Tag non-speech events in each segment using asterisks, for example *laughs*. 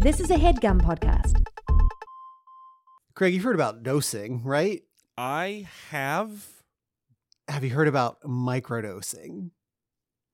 This is a headgum podcast. Craig, you've heard about dosing, right? I have. Have you heard about microdosing?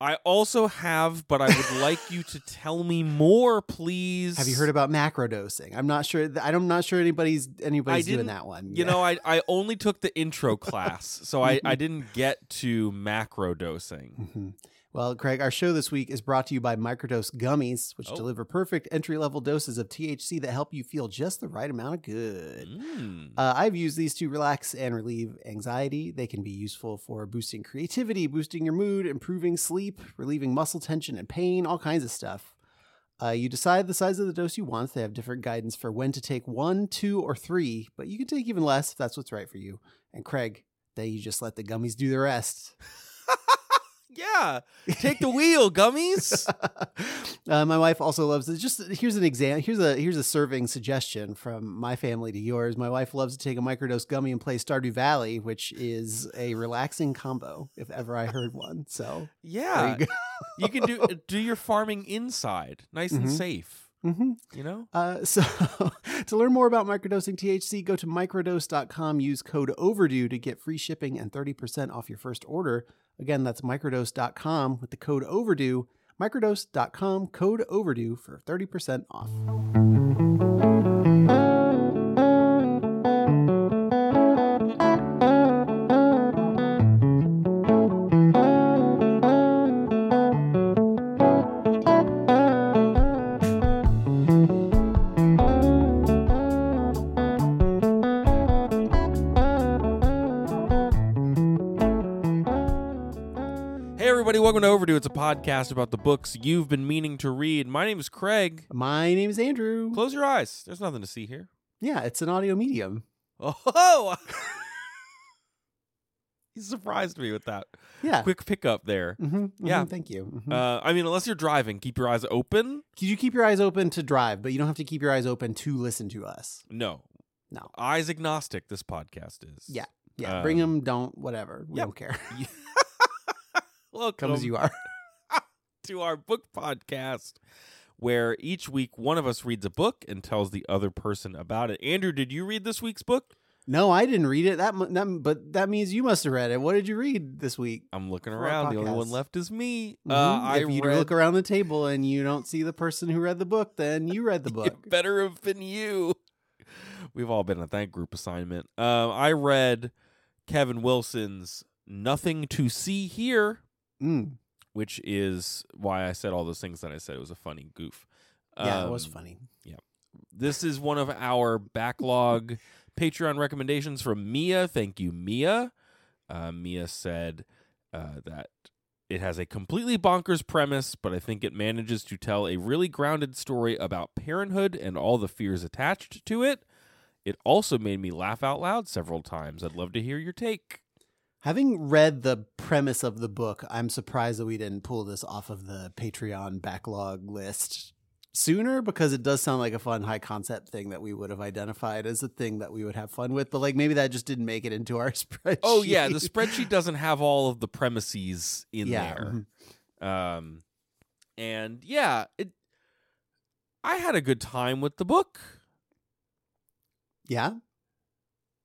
I also have, but I would like you to tell me more, please. Have you heard about macrodosing? I'm not sure. I'm not sure anybody's anybody's doing that one. You Yeah. know, I, I only took the intro *laughs* class, so I, Mm-hmm. I didn't get to macro dosing. Well, Craig, our show this week is brought to you by Microdose Gummies, which Oh. deliver perfect entry level doses of THC that help you feel just the right amount of good. Mm. Uh, I've used these to relax and relieve anxiety. They can be useful for boosting creativity, boosting your mood, improving sleep, relieving muscle tension and pain, all kinds of stuff. Uh, you decide the size of the dose you want. They have different guidance for when to take one, two, or three, but you can take even less if that's what's right for you. And Craig, then you just let the gummies do the rest. *laughs* yeah, take the wheel, gummies. *laughs* uh, my wife also loves it. Just here's an exam. Here's a here's a serving suggestion from my family to yours. My wife loves to take a microdose gummy and play Stardew Valley, which is a relaxing combo, if ever I heard one. So Yeah, you you can do do your farming inside, nice and Mhm. safe. Mhm. You know. Uh, *laughs* so *laughs* to learn more about microdosing THC, go to microdose.com. Use code overdue to get free shipping and 30% off your first order. Again, that's microdose.com with the code overdue. Microdose.com code overdue for 30% off. Welcome to Overdue. It's a podcast about the books you've been meaning to read. My name is Craig. My name is Andrew. Close your eyes. There's nothing to see here. Yeah, it's an audio medium. Oh, *laughs* you surprised me with that Yeah. quick pickup there. hmm Yeah. Thank you. Mhm. Uh, I mean, unless you're driving, keep your eyes open. Could you keep your eyes open to drive, but you don't have to keep your eyes open to listen to us? No, No. eyes agnostic. This podcast is. Yeah. Yeah. Bring Um, them, don't, whatever. We yep. don't care. *laughs* Welcome Come as you are. *laughs* to our book podcast, where each week one of us reads a book and tells the other person about it. Andrew, did you read this week's book? No, I didn't read it. That, that, but that means you must have read it. What did you read this week? I'm looking around. The only one left is me. Uh, Mhm. I if you read. look around the table and you don't see the person who read the book, then you read the *laughs* book. It better have been you. We've all been a thank group assignment. Um, I read Kevin Wilson's "Nothing to See Here," Mm. which is why I said all those things that I said. It was a funny goof. Yeah, it was Um, funny. This is one of our backlog *laughs* Patreon recommendations from Mia. Thank you, Mia. Uh, Mia said uh, that it has a completely bonkers premise, but I think it manages to tell a really grounded story about parenthood and all the fears attached to it. It also made me laugh out loud several times. I'd love to hear your take. Having read the premise of the book, I'm surprised that we didn't pull this off of the Patreon backlog list sooner because it does sound like a fun high concept thing that we would have identified as a thing that we would have fun with. But like maybe that just didn't make it into our *laughs* spreadsheet. Oh yeah, the spreadsheet doesn't have all of the premises in yeah. there. mhm. Um, and yeah, it. I had a good time with the book. Yeah.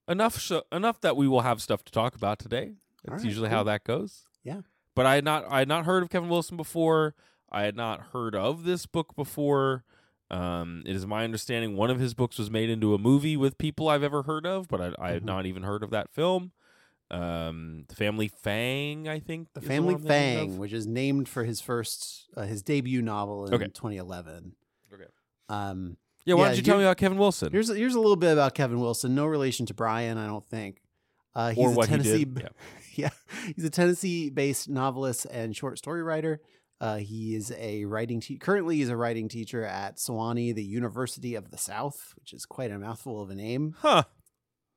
Enough, enough that we will have stuff to talk about today. That's right, usually cool. how that goes. Yeah. But I had not, I had not heard of Kevin Wilson before. I had not heard of this book before. Um, it is my understanding one of his books was made into a movie with people I've ever heard of, but I, I had Mhm. not even heard of that film. Um, The Family Fang, I think. The Family one Fang, which is named for his first, uh, his debut novel in Okay. 2011. Okay. Um, Yeah, why don't you tell me about Kevin Wilson? here's here's a little bit about Kevin Wilson. No relation to Brian, I don't think. Uh, he's or a what Tennessee, he did. Yeah. *laughs* yeah, he's a Tennessee-based novelist and short story writer. Uh, he is a writing te- currently he's a writing teacher at Sewanee, the University of the South, which is quite a mouthful of a name, Huh.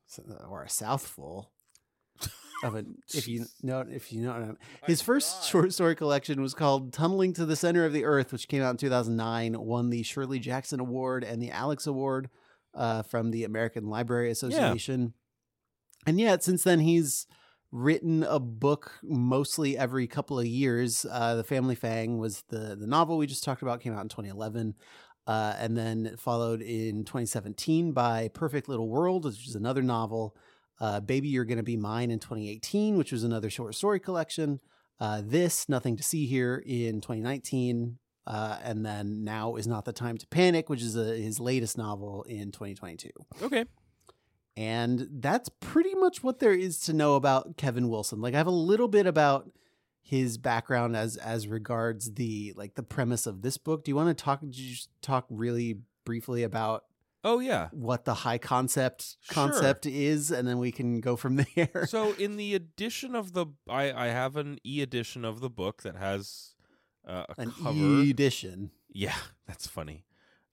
So- or a southful of a. if you *laughs* know, if you know, what I mean. his first short story collection was called "Tunneling to the Center of the Earth," which came out in 2009. Won the Shirley Jackson Award and the Alex Award uh, from the American Library Association. And yet, since then, he's written a book mostly every couple of years. Uh, the Family Fang was the the novel we just talked about. Came out in 2011. Uh, and then followed in 2017 by Perfect Little World, which is another novel. Uh, Baby, You're Gonna Be Mine in 2018, which was another short story collection. Uh, this, Nothing to See Here in 2019. Uh, and then Now is Not the Time to Panic, which is a, his latest novel in 2022. Okay. And that's pretty much what there is to know about Kevin Wilson. Like I have a little bit about his background as as regards the like the premise of this book. Do you want to talk just talk really briefly about Oh yeah. what the high concept Sure. concept is and then we can go from *laughs* there. so in the edition of the I I have an e edition of the book that has uh, a An cover. E edition. Yeah, *laughs* that's funny.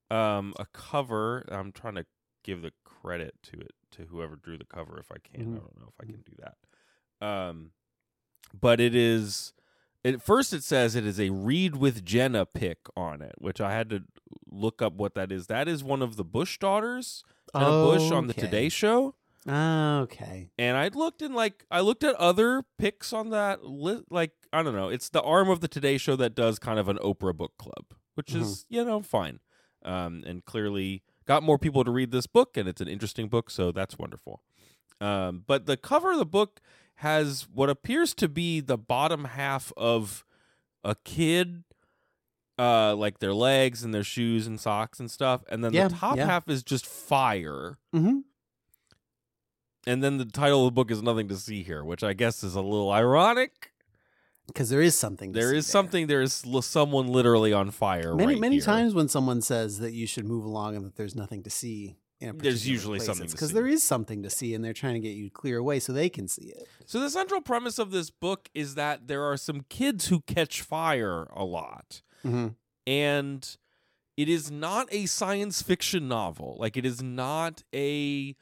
Um, a cover. I'm trying to give the credit to it to whoever drew the cover. If I can, Mhm. I don't know if I can do that. Um, but it is. At first, it says it is a Read with Jenna pick on it, which I had to look up what that is. That is one of the Bush daughters, Jenna Bush on the Okay. Today Show. Okay. And I looked in like I looked at other picks on that list. Like I don't know, it's the arm of the Today Show that does kind of an Oprah book club, which is you know fine, um, and clearly got more people to read this book, and it's an interesting book, so that's wonderful. Um, but the cover of the book has what appears to be the bottom half of a kid. Uh, like their legs and their shoes and socks and stuff, and then Yeah, the top yeah. half is just fire hmm and then the title of the book is nothing to see here which i guess is a little ironic Because there is something. to there is something there is l- someone literally on fire Many right many here. times when someone says that you should move along and that there's nothing to see. There's usually place, something because there is something to see, and they're trying to get you clear away so they can see it. so the central premise of this book is that there are some kids who catch fire a lot Mm-hmm. and it is not a science fiction novel. Like it is not a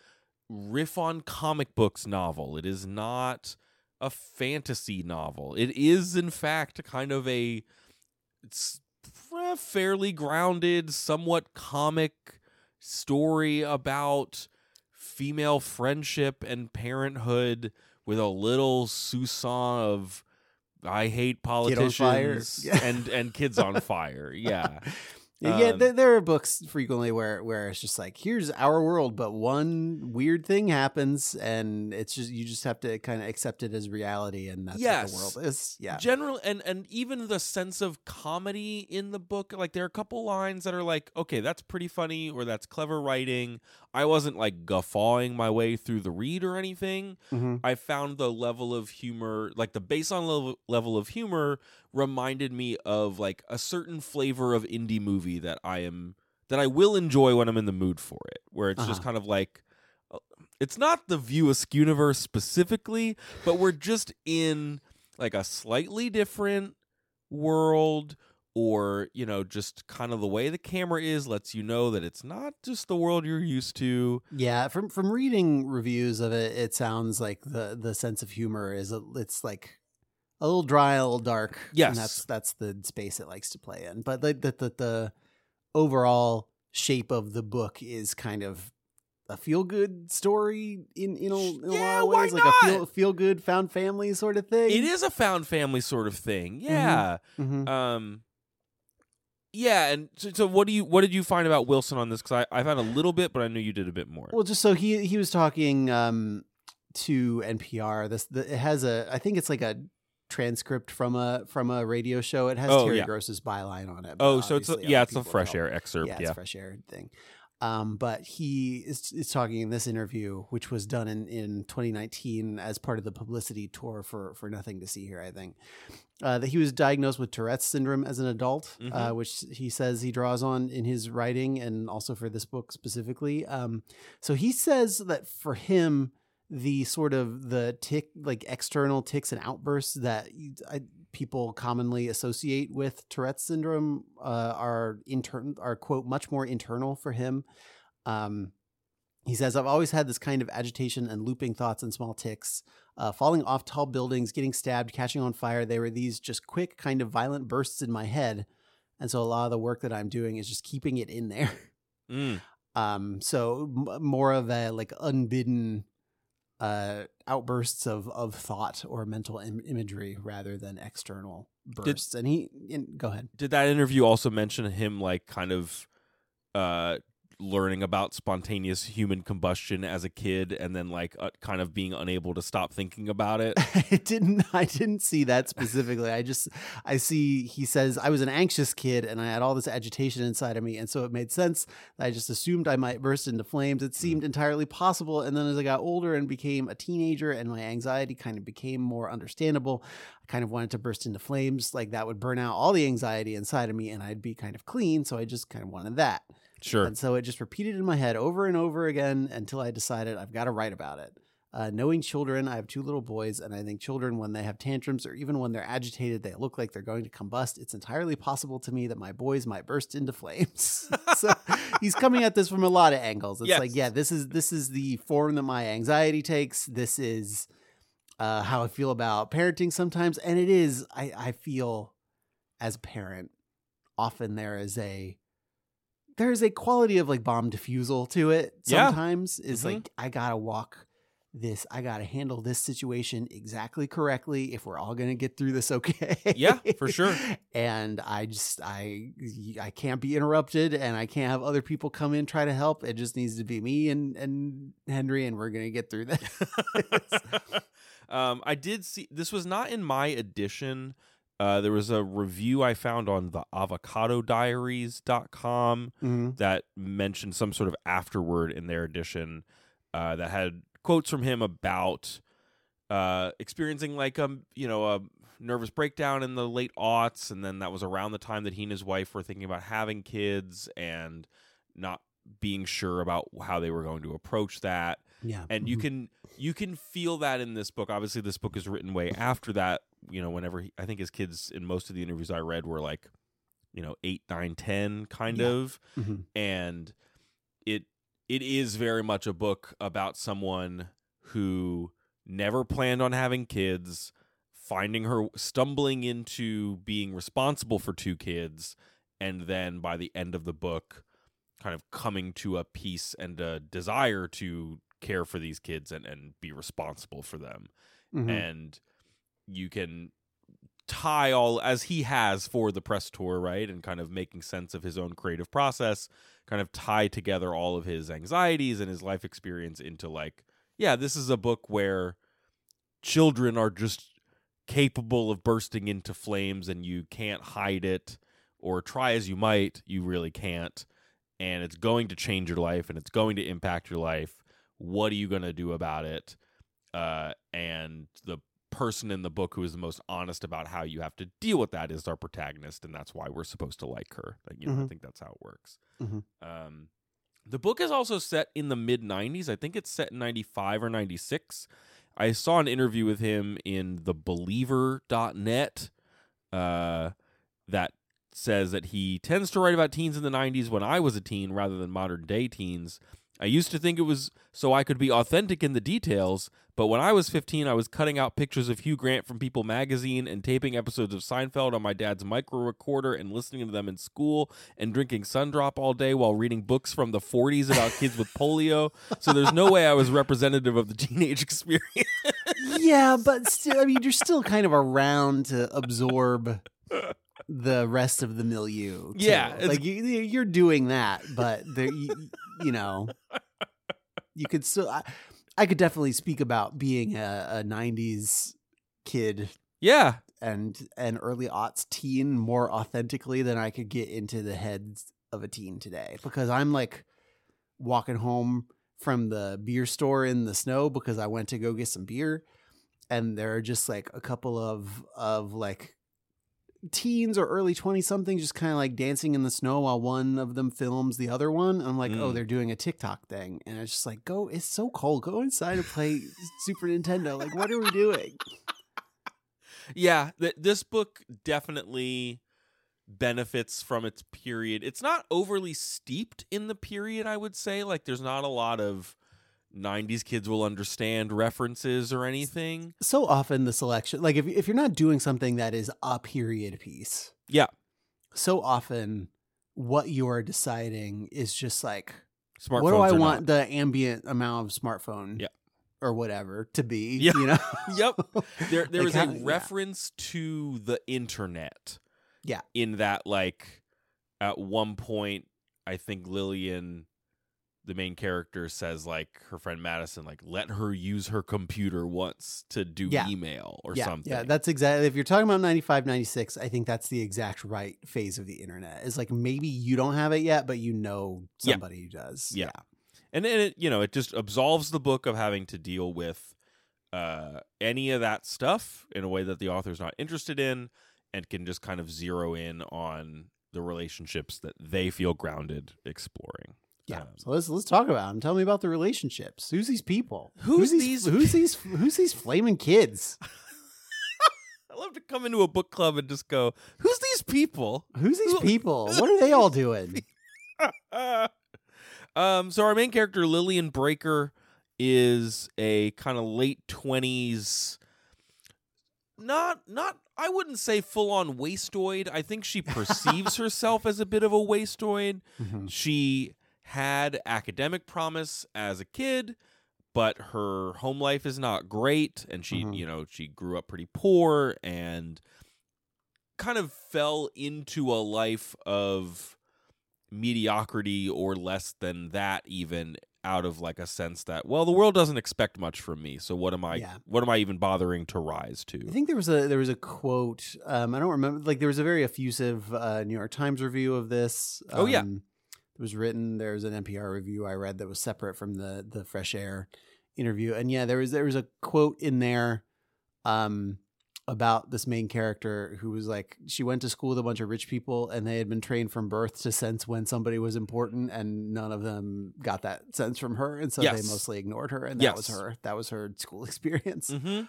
riff on comic books novel. It is not a fantasy novel. It is in fact kind of a fairly grounded somewhat comic story about female friendship and parenthood with a little sousson of I hate politicians *laughs* Yeah. and and kids on fire. *laughs* Yeah. yeah, Um, there, there are books frequently where where it's just like here's our world, but one weird thing happens, and it's just you just have to kind of accept it as reality, and that's Yes. what the world is. Yeah, General and and even the sense of comedy in the book, like there are a couple lines that are like, okay, that's pretty funny or that's clever writing. I wasn't like guffawing my way through the read or anything. Mhm. I found the level of humor, like the baseline level level of humor, reminded me of like a certain flavor of indie movie that I am that I will enjoy when I'm in the mood for it. Where it's just Uh-huh. kind of like, uh, it's not the View Askewniverse specifically, but we're just in like a slightly different world. Or, you know, just kind of the way the camera is lets you know that it's not just the world you're used to. yeah. From from reading reviews of it, it sounds like the the sense of humor is a, it's like a little dry, a little dark. Yes. and that's that's the space it likes to play in. But the the the, the overall shape of the book is kind of a feel good story in in a, in a Yeah, lot of ways, like a feel feel good found family sort of thing. It is a found family sort of thing. Yeah. Mhm. Um yeah, and so, so what do you what did you find about Wilson on this? Because I, I found a little bit, but I knew you did a bit more. Well, just so he he was talking um to NPR. This the, it has a I think it's like a transcript from a from a radio show. It has Oh, Terry yeah. Gross's byline on it. oh, so it's a, yeah, it's a fresh air excerpt. Yeah, Yeah, fresh air thing. Um, but he is, is talking in this interview, which was done in, in 2019 as part of the publicity tour for for Nothing to See Here. I think uh, that he was diagnosed with Tourette's syndrome as an adult, uh, Mhm. which he says he draws on in his writing and also for this book specifically. Um, so he says that for him, the sort of the tick, like external ticks and outbursts that I, people commonly associate with Tourette's syndrome uh, are intern are quote much more internal for him. Um, he says, "I've always had this kind of agitation and looping thoughts and small ticks, uh, falling off tall buildings, getting stabbed, catching on fire. They were these just quick, kind of violent bursts in my head, and so a lot of the work that I'm doing is just keeping it in there." Mm. *laughs* Um, so m- more of a like unbidden uh outbursts of of thought or mental Im- imagery rather than external bursts. and he and, go ahead. Did that interview also mention him like kind of uh learning about spontaneous human combustion as a kid and then like uh, kind of being unable to stop thinking about it. *laughs* I didn't I didn't see that specifically. I just I see he says I was an anxious kid and I had all this agitation inside of me and so it made sense. I just assumed I might burst into flames. It seemed entirely possible and then as I got older and became a teenager and my anxiety kind of became more understandable, I kind of wanted to burst into flames like that would burn out all the anxiety inside of me and I'd be kind of clean, so I just kind of wanted that. Sure. And so it just repeated in my head over and over again until I decided I've got to write about it. Uh, knowing children, I have two little boys, and I think children, when they have tantrums or even when they're agitated, they look like they're going to combust. It's entirely possible to me that my boys might burst into flames. *laughs* so he's coming at this from a lot of angles. It's Yes. like, yeah, this is this is the form that my anxiety takes. This is uh, how I feel about parenting sometimes, and it is. I I feel as a parent, often there is a there's a quality of like bomb diffusal to it Yeah. sometimes is Mhm. like i gotta walk this i gotta handle this situation exactly correctly if we're all gonna get through this *laughs* okay Yeah, for sure. and i just i i can't be interrupted and i can't have other people come in try to help it just needs to be me and and henry and we're gonna get through *laughs* this um, I did see this was not in my edition. Uh, there was a review I found on the avocadodiaries.com Mhm. that mentioned some sort of afterword in their edition uh, that had quotes from him about uh, experiencing like a you know a nervous breakdown in the late aughts, and then that was around the time that he and his wife were thinking about having kids and not being sure about how they were going to approach that yeah and you Mhm. can you can feel that in this book obviously this book is written way after that you know whenever he, i think his kids in most of the interviews i read were like you know 8 9 10 kind Yeah. of Mhm. and it it is very much a book about someone who never planned on having kids finding her stumbling into being responsible for two kids and then by the end of the book kind of coming to a peace and a desire to care for these kids and, and be responsible for them. Mhm. and you can tie all as he has for the press tour right and kind of making sense of his own creative process kind of tie together all of his anxieties and his life experience into like yeah this is a book where children are just capable of bursting into flames and you can't hide it or try as you might you really can't. And it's going to change your life and it's going to impact your life what are you going to do about it uh, and the person in the book who is the most honest about how you have to deal with that is our protagonist and that's why we're supposed to like her. Like, you know i think that's how it works. Mhm. um, the book is also set in the mid 90s i think it's set in 95 or 96 i saw an interview with him in the believer.net uh, that says that he tends to write about teens in the 90s when I was a teen rather than modern day teens. I used to think it was so I could be authentic in the details, but when I was 15, I was cutting out pictures of Hugh Grant from People magazine and taping episodes of Seinfeld on my dad's micro recorder and listening to them in school and drinking Sundrop all day while reading books from the 40s about kids with polio. So there's no way I was representative of the teenage *laughs* experience. yeah, but still, I mean, you're still kind of around to absorb the rest of the milieu. too. Yeah, like you, you're doing that, but there, you, you know, *laughs* you could still. I, I could definitely speak about being a, a '90s kid yeah. and an early aughts teen more authentically than I could get into the heads of a teen today because I'm like walking home from the beer store in the snow because I went to go get some beer and there are just like a couple of of like teens or early 20 something just kind of like dancing in the snow while one of them films the other one i'm like oh Mm. they're doing a tiktok thing and it's just like go it's so cold go inside and play super nintendo like what are we doing Yeah, th- this book definitely benefits from its period. It's not overly steeped in the period, I would say. Like there's not a lot of 90s kids will understand references or anything. so often the selection like if, if you're not doing something that is a period piece Yeah. so often what you are deciding is just like Smartphones what do i want not. the ambient amount of smartphone Yeah. or whatever to be Yeah. you know *laughs* Yep. There *laughs* there Like was how- a yeah. reference to the internet. Yeah. In that like at one point I think Lillian, the main character, says like her friend Madison, like let her use her computer once to do Yeah. email or yeah, something. Yeah, that's exactly. If you're talking about 95, 96, I think that's the exact right phase of the internet. Is like maybe you don't have it yet, but you know Yeah. somebody who does. Yeah. and then it you know it just absolves the book of having to deal with uh, any of that stuff in a way that the author's not interested in, and can just kind of zero in on the relationships that they feel grounded exploring. Yeah. Um, so let's let's talk about them. Tell me about the relationships. Who's these people? Who's these? these- Who's these? Who's these flaming kids? *laughs* I love to come into a book club and just go, "Who's these people?" Who's these *laughs* people? What are they all doing? *laughs* um, so our main character Lillian Breaker is a kind of late twenties, not not I wouldn't say full on wastoid. I think she perceives herself as a bit of a wastoid. Mhm. She had academic promise as a kid, but her home life is not great, and she Mhm. you know she grew up pretty poor and kind of fell into a life of mediocrity or less than that even out of like a sense that well the world doesn't expect much from me so what am i Yeah. what am i even bothering to rise to? I think there was a there was a quote. Um, I don't remember. Like there was a very effusive uh, New York Times review of this. Um, Oh, yeah. It was written. There was an NPR review I read that was separate from the the Fresh Air interview, and yeah, there was there was a quote in there, um, about this main character who was like she went to school with a bunch of rich people and they had been trained from birth to sense when somebody was important and none of them got that sense from her and so Yes. they mostly ignored her and that was her that was her school *laughs* experience Mm-hmm.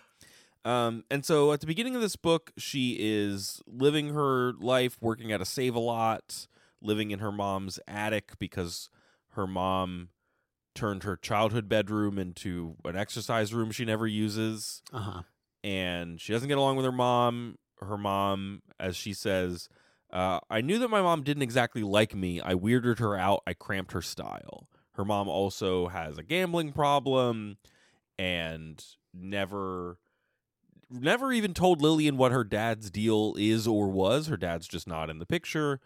Um, and so at the beginning of this book, she is living her life, working at a save a lot, living in her mom's attic because her mom turned her childhood bedroom into an exercise room she never uses. uh-huh And she doesn't get along with her mom. Her mom, as she says, uh, I knew that my mom didn't exactly like me. I weirded her out. I cramped her style. Her mom also has a gambling problem and never never even told Lillian what her dad's deal is or was. Her dad's just not in the picture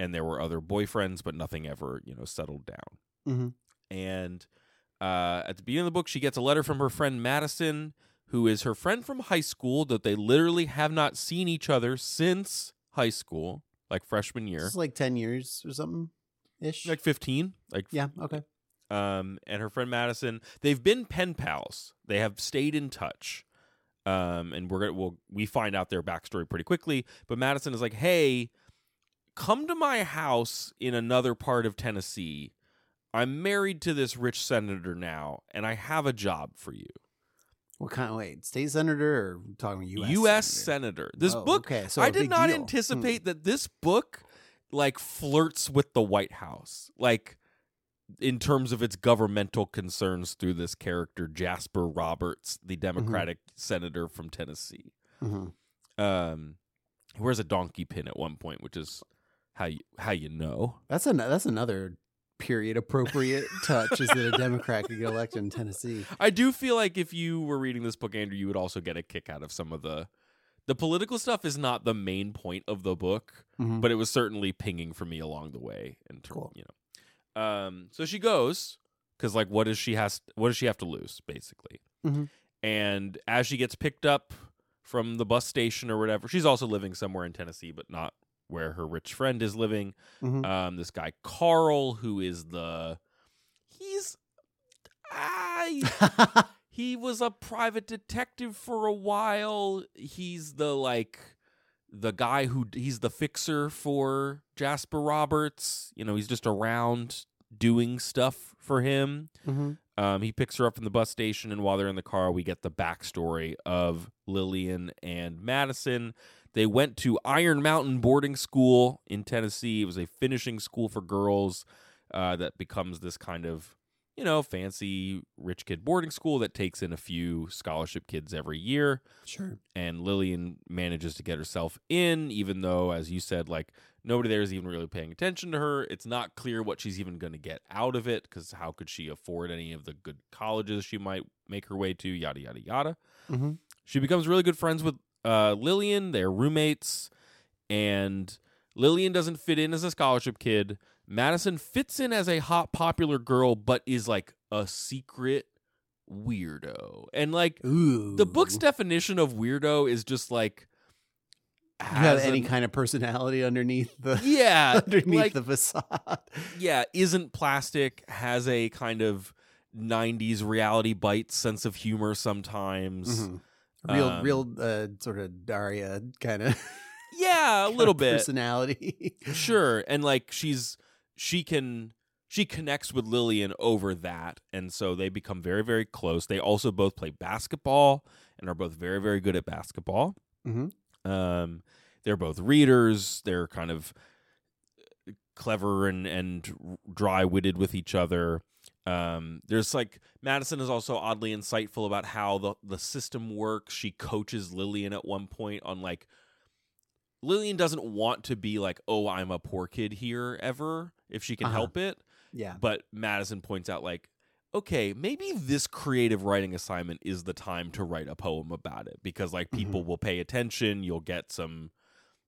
and there were other boyfriends but nothing ever, you know, settled down. mm-hmm. And uh, at the beginning of the book she gets a letter from her friend Madison who is her friend from high school that they literally have not seen each other since high school, like freshman year. It's like 10 years or something ish. Like 15, like yeah, okay. um, and her friend Madison. They've been pen pals. They have stayed in touch. Um, and we're gonna we'll, we find out their backstory pretty quickly. But Madison is like, "Hey, come to my house in another part of Tennessee. I'm married to this rich senator now, and I have a job for you, What kind of wait, state senator or talking US? U.S. senator? senator. This Oh, book, okay, so I did not deal. Hmm. anticipate that this book like flirts with the White House, like in terms of its governmental concerns through this character Jasper Roberts, the Mm-hmm. Democratic senator from Tennessee. Mhm. Um, he wears a donkey pin at one point, which is how you how you know. That's an that's another period appropriate touch is that a Democrat could get elected in Tennessee. I do feel like if you were reading this book, Andrew, you would also get a kick out of some of the the political stuff. Is not the main point of the book. Mhm. but it was certainly pinging for me along the way terms Cool. you know um so she goes because like what does she has what does she have to lose basically Mhm. and as she gets picked up from the bus station or whatever she's also living somewhere in tennessee but not where her rich friend is living Mhm. um this guy carl who is the he's I *laughs* he was a private detective for a while. He's the like the guy who he's the fixer for Jasper Roberts. You know, he's just around doing stuff for him. Mhm. Um, he picks her up from the bus station, and while they're in the car, we get the backstory of Lillian and Madison. They went to Iron Mountain Boarding School in Tennessee. It was a finishing school for girls uh, that becomes this kind of, you know, fancy rich kid boarding school that takes in a few scholarship kids every year Sure. and Lillian manages to get herself in, even though, as you said, like nobody there is even really paying attention to her. It's not clear what she's even going to get out of it because how could she afford any of the good colleges she might make her way to? Yada yada yada. Mhm. She becomes really good friends with uh, Lillian. They're roommates, and Lillian doesn't fit in as a scholarship kid. Madison fits in as a hot, popular girl, but is like a secret weirdo. And like Ooh. the book's definition of weirdo is just like you have has any an- kind of personality underneath the *laughs* yeah, underneath like, the facade. yeah, isn't plastic, has a kind of 90s reality bites sense of humor sometimes. Mhm. Real, Um, real, uh, sort of Daria kind of Yeah, a *laughs* little bit. personality. Sure. And like she's she can she connects with Lillian over that and so they become very very close. They also both play basketball and are both very very good at basketball. Mhm. Um they're both readers. They're kind of clever and and dry-witted with each other. Um there's like Madison is also oddly insightful about how the the system works. She coaches Lillian at one point on like Lillian doesn't want to be like, "Oh, I'm a poor kid here ever if she can Uh-huh. help it." yeah. But Madison points out like, "Okay, maybe this creative writing assignment is the time to write a poem about it because like people will pay attention, you'll get some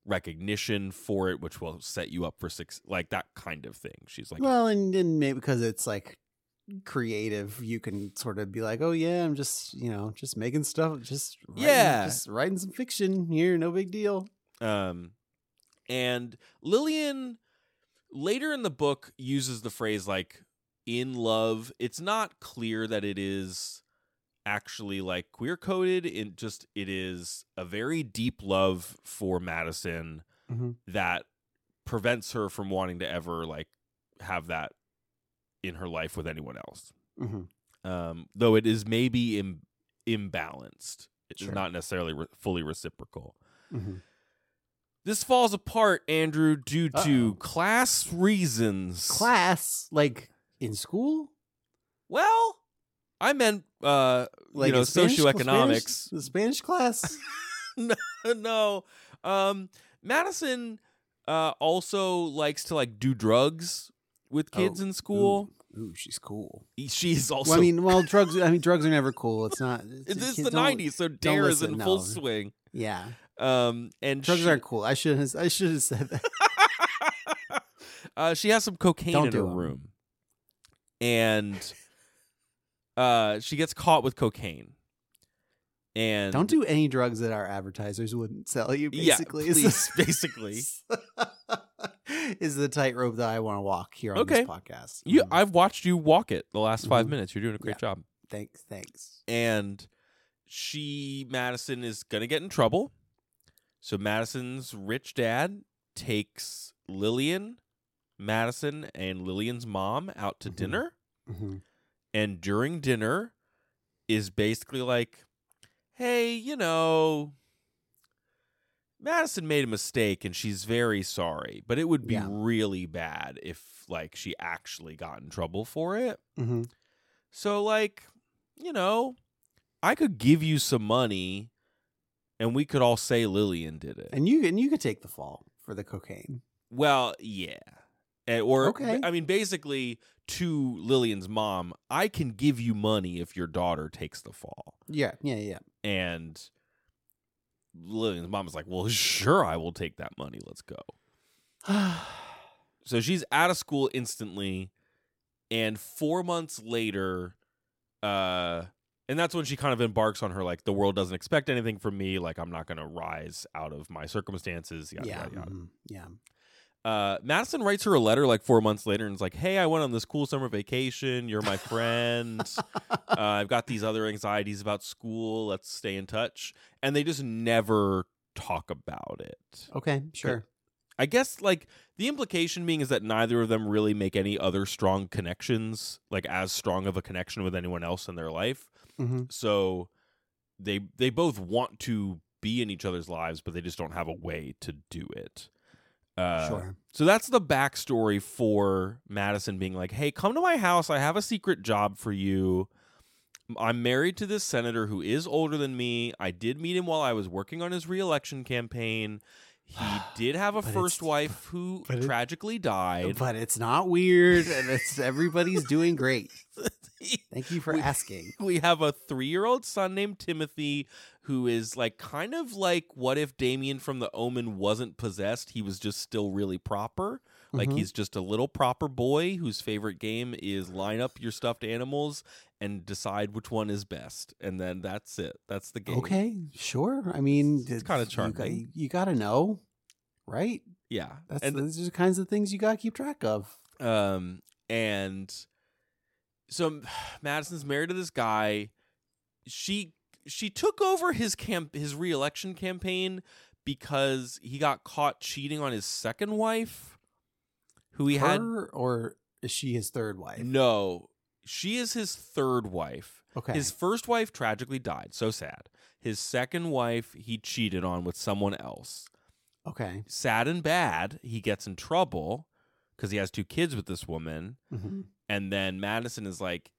recognition for it which will set you up for six like that kind of thing." She's like, well, and, and maybe because it's like creative, you can sort of be like, oh yeah, I'm just you know just making stuff, just writing, Yeah. just writing some fiction here, no big deal. Um, and Lillian later in the book uses the phrase like in love. It's not clear that it is actually like queer coded. In just it is a very deep love for Madison Mhm. that prevents her from wanting to ever like have that in her life with anyone else. Mhm. Um, though it is maybe Im- imbalanced. It's Sure. not necessarily re- fully reciprocal. Mhm. This falls apart, Andrew, due to Uh-oh. class reasons. Class like in school, Well, I meant uh like you know Spanish- socioeconomics. Spanish- the Spanish class. *laughs* no, no. Um Madison uh also likes to like do drugs with kids Oh, in school. Ooh, ooh, she's cool. She's also well, I mean, well, *laughs* drugs. I mean, drugs are never cool. It's not. it's, it's the 90s, so dare is in full swing. Yeah, Um and drugs she, aren't cool. I should. have I should have said that. *laughs* uh, she has some cocaine Don't in her do 'em. room, and uh, she gets caught with cocaine. And Don't do any drugs that our advertisers wouldn't sell you. Basically, yeah, please, *laughs* basically. Is the tightrope that I want to walk here on Okay. this podcast. You, Mhm. I've watched you walk it the last 5 Mhm. minutes. You're doing a great job. thanks, thanks. And she, Madison, is gonna get in trouble. So Madison's rich dad takes Lillian, Madison, and Lillian's mom out to Mhm. dinner. hmm and during dinner is basically like, hey, you know, Madison made a mistake and she's very sorry, but it would be Yeah. really bad if like she actually got in trouble for it. hmm So like, you know, I could give you some money and we could all say Lillian did it. And you and you could take the fall for the cocaine. Well, yeah. Eh, Or Okay. I mean basically to Lillian's mom, I can give you money if your daughter takes the fall. Yeah, yeah, yeah. And Lillian's mom is like, "Well, sure, I will take that money. Let's go." *sighs* So she's out of school instantly, and four months later, uh, and that's when she kind of embarks on her like, "The world doesn't expect anything from me. Like, I'm not going to rise out of my circumstances." Yada yeah, yada yada. mhm, yeah. Uh, Madison writes her a letter like four months later and is like, "Hey, I went on this cool summer vacation. You're my friend. *laughs* uh, I've got these other anxieties about school. Let's stay in touch." And they just never talk about it. okay, sure. I guess like the implication being is that neither of them really make any other strong connections, like as strong of a connection with anyone else in their life. hmm So they they both want to be in each other's lives, but they just don't have a way to do it. Uh, sure. so that's the backstory for Madison being like, "Hey, come to my house. I have a secret job for you. I'm married to this senator who is older than me. I did meet him while I was working on his reelection campaign. He *sighs* did have a But first wife who it- tragically died. But it's not weird, and it's everybody's doing great. *laughs* Thank you for We- asking. we have a three year old son named Timothy who is like kind of like what if Damien from the Omen wasn't possessed? He was just still really proper. Like Mhm. he's just a little proper boy whose favorite game is line up your stuffed animals and decide which one is best, and then that's it. That's the game. Okay, sure. I mean, It's kinda you charming. You, got to know, right? Yeah. That's and those are the kinds of things you got to keep track of. um and so *sighs* Madison's married to this guy. She she took over his camp his reelection campaign because he got caught cheating on his second wife, who he had or is she his third wife? no. She is his third wife. Okay. His first wife tragically died. So sad. His second wife he cheated on with someone else. okay. Sad and bad. He gets in trouble because he has two kids with this woman. hmm And then Madison is like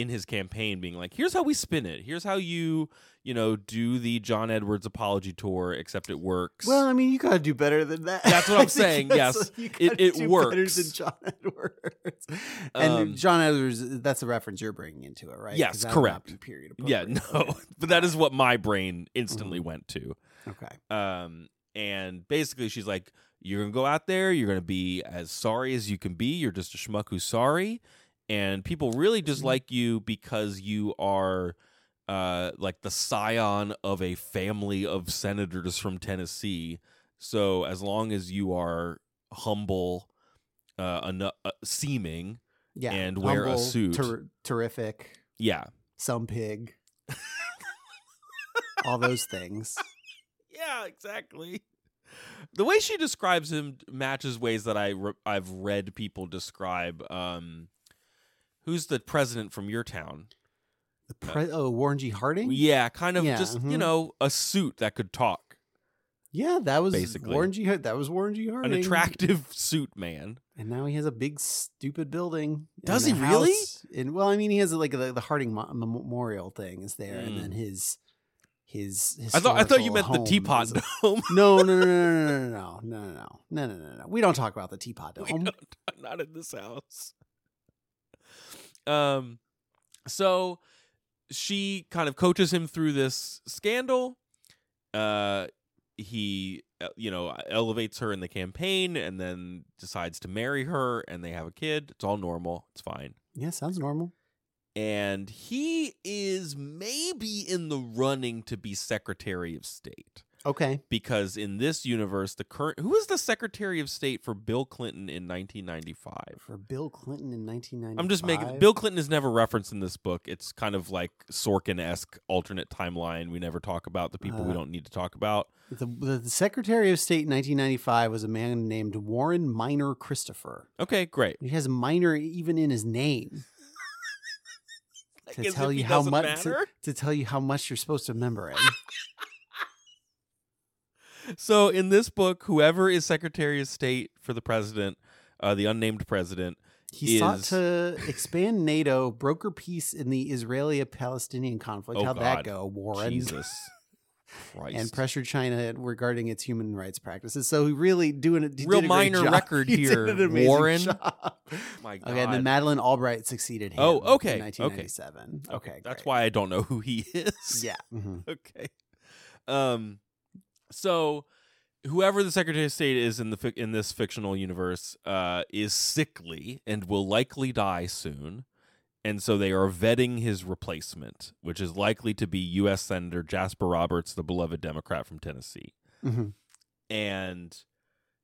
in his campaign being like, here's how we spin it. Here's how you, you know, do the John Edwards apology tour, except it works. Well, I mean, you got to do better than that. That's what I'm *laughs* saying, yes. It- it do Better works. than John Edwards. *laughs* And Um, John Edwards, that's a reference you're bringing into it, right? Yes, 'Cause that would not correct. Period. yeah, no, Okay. *laughs* but that is what my brain instantly Mhm. went to. Okay. Um, and basically, she's like, "You're gonna go out there. You're gonna be as sorry as you can be. You're just a schmuck who's sorry, and people really just Mhm. like you because you are." Uh, like the scion of a family of senators from Tennessee. So as long as you are humble, uh, eno- uh seeming, Yeah. And wear a suit. ter- terrific. yeah, Some pig. *laughs* All those things. Yeah, exactly. The way she describes him matches ways that I re- I've read people describe. Um, who's the president from your town? The pre- oh, Warren G. Harding. Yeah, kind of Yeah, just you mhm. know a suit that could talk, Yeah, that was Basically. Warren G. That was Warren G. Harding. an attractive suit man. And now he has a big stupid building. Does he really? In, well, I mean, he has like the, the Harding Mo- Memorial thing is there, and Mm. then his his. I thought I thought you meant the teapot dome. No, no, no, no, no, no, no, no, no, no, no, no, no, no. We don't talk about the teapot We dome. don't- not in this house. Um, so she kind of coaches him through this scandal. Uh, he, uh, you know, elevates her in the campaign, and then decides to marry her, and they have a kid. It's all normal. It's fine. Yeah, sounds normal. And he is maybe in the running to be Secretary of State Okay. because in this universe, the current who is the Secretary of State for Bill Clinton in 1995. For Bill Clinton in 1995. I'm just making Bill Clinton is never referenced in this book. It's kind of like Sorkin esque alternate timeline. We never talk about the people we Uh, don't need to talk about. The, the, the Secretary of State in 1995 was a man named Warren Minor Christopher. Okay, great. He has minor even in his name *laughs* to tell you how much to, to tell you how much you're supposed to remember it. *laughs* So in this book, whoever is Secretary of State for the president, uh, the unnamed president, He sought to expand NATO, broker peace in the Israeli-Palestinian conflict. Oh, How'd God. that go, Warren? Jesus *laughs* Christ, and pressured China regarding its human rights practices. So he really doing a Real did a great minor job. *laughs* record He here, Warren. my God. Okay, and then Madeleine Albright succeeded him. Oh, okay, in okay. 1997. Okay, that's why I don't know who he *laughs* is. Yeah. mhm. okay. Um, so whoever the Secretary of State is in the fic- in this fictional universe, uh, is sickly and will likely die soon, and so they are vetting his replacement, which is likely to be U.S. Senator Jasper Roberts, the beloved Democrat from Tennessee. Mhm. And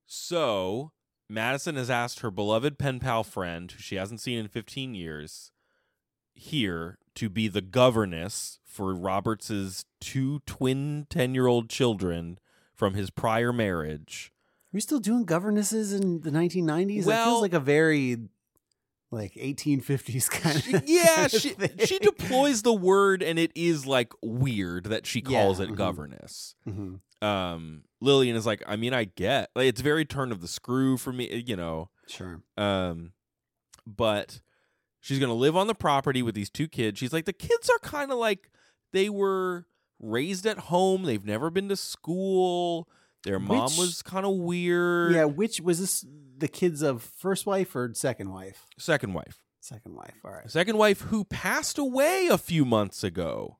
so Madison has asked her beloved pen pal friend, who she hasn't seen in 15 years, here to be the governess for Roberts's two twin 10 year old children from his prior marriage. Are we still doing governesses in the 1990s? that feels like a very like 1850s kind of yeah, kind *laughs* of she, thing. she deploys the word, and it is like weird that she Yeah, calls it mhm. governess. Mhm. Um, Lillian is like, I mean, I get, like, it's very turn of the screw for me, you know. Sure. Um, but she's gonna live on the property with these two kids. She's like, the kids are kind of like they were raised at home. They've never been to school. Their mom Which- was kind of weird. Yeah, which was this the kids of first wife or second wife? Second wife. Second wife. All right. Second wife who passed away a few months ago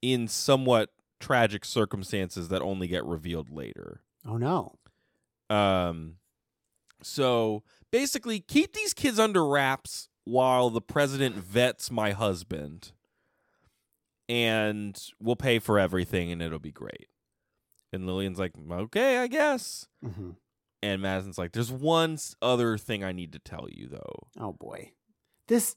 in somewhat tragic circumstances that only get revealed later. Oh no. Um So basically, keep these kids under wraps while the president vets my husband, and we'll pay for everything, and it'll be great. And Lillian's like, okay, I guess. hmm And Madison's like, there's one other thing I need to tell you, though. Oh boy, this.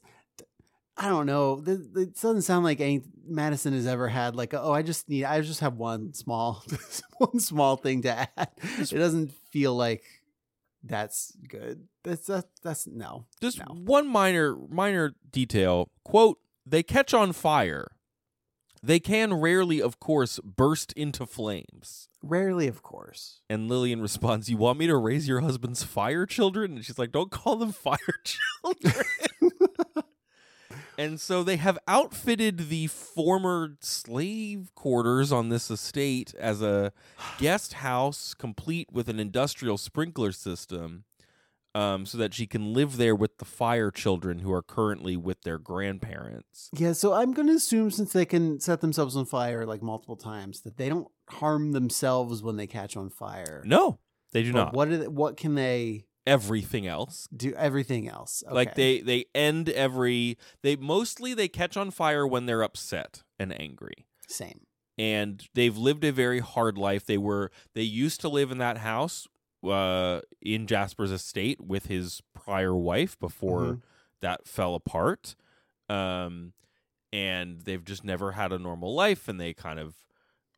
I don't know. This, it doesn't sound like any Madison has ever had like, oh, I just need, I just have one small, *laughs* one small thing to add. It doesn't feel like that's good. That's that, that's no. Just No. one minor minor detail. Quote, they catch on fire. They can rarely, of course, burst into flames. Rarely, of course. And Lillian responds, You want me to raise your husband's fire children? And she's like, Don't call them fire *laughs* children. *laughs* and so they have outfitted the former slave quarters on this estate as a guest house complete with an industrial sprinkler system. Um, so that she can live there with the fire children who are currently with their grandparents. Yeah, so I'm going to assume since they can set themselves on fire like multiple times that they don't harm themselves when they catch on fire. No, they do But not. What they, what can they Everything else. do? Everything else. Like they they end every they mostly they catch on fire when they're upset and angry. same. And they've lived a very hard life. They were they used to live in that house uh in Jasper's estate with his prior wife before Mhm. that fell apart. Um and they've just never had a normal life and they kind of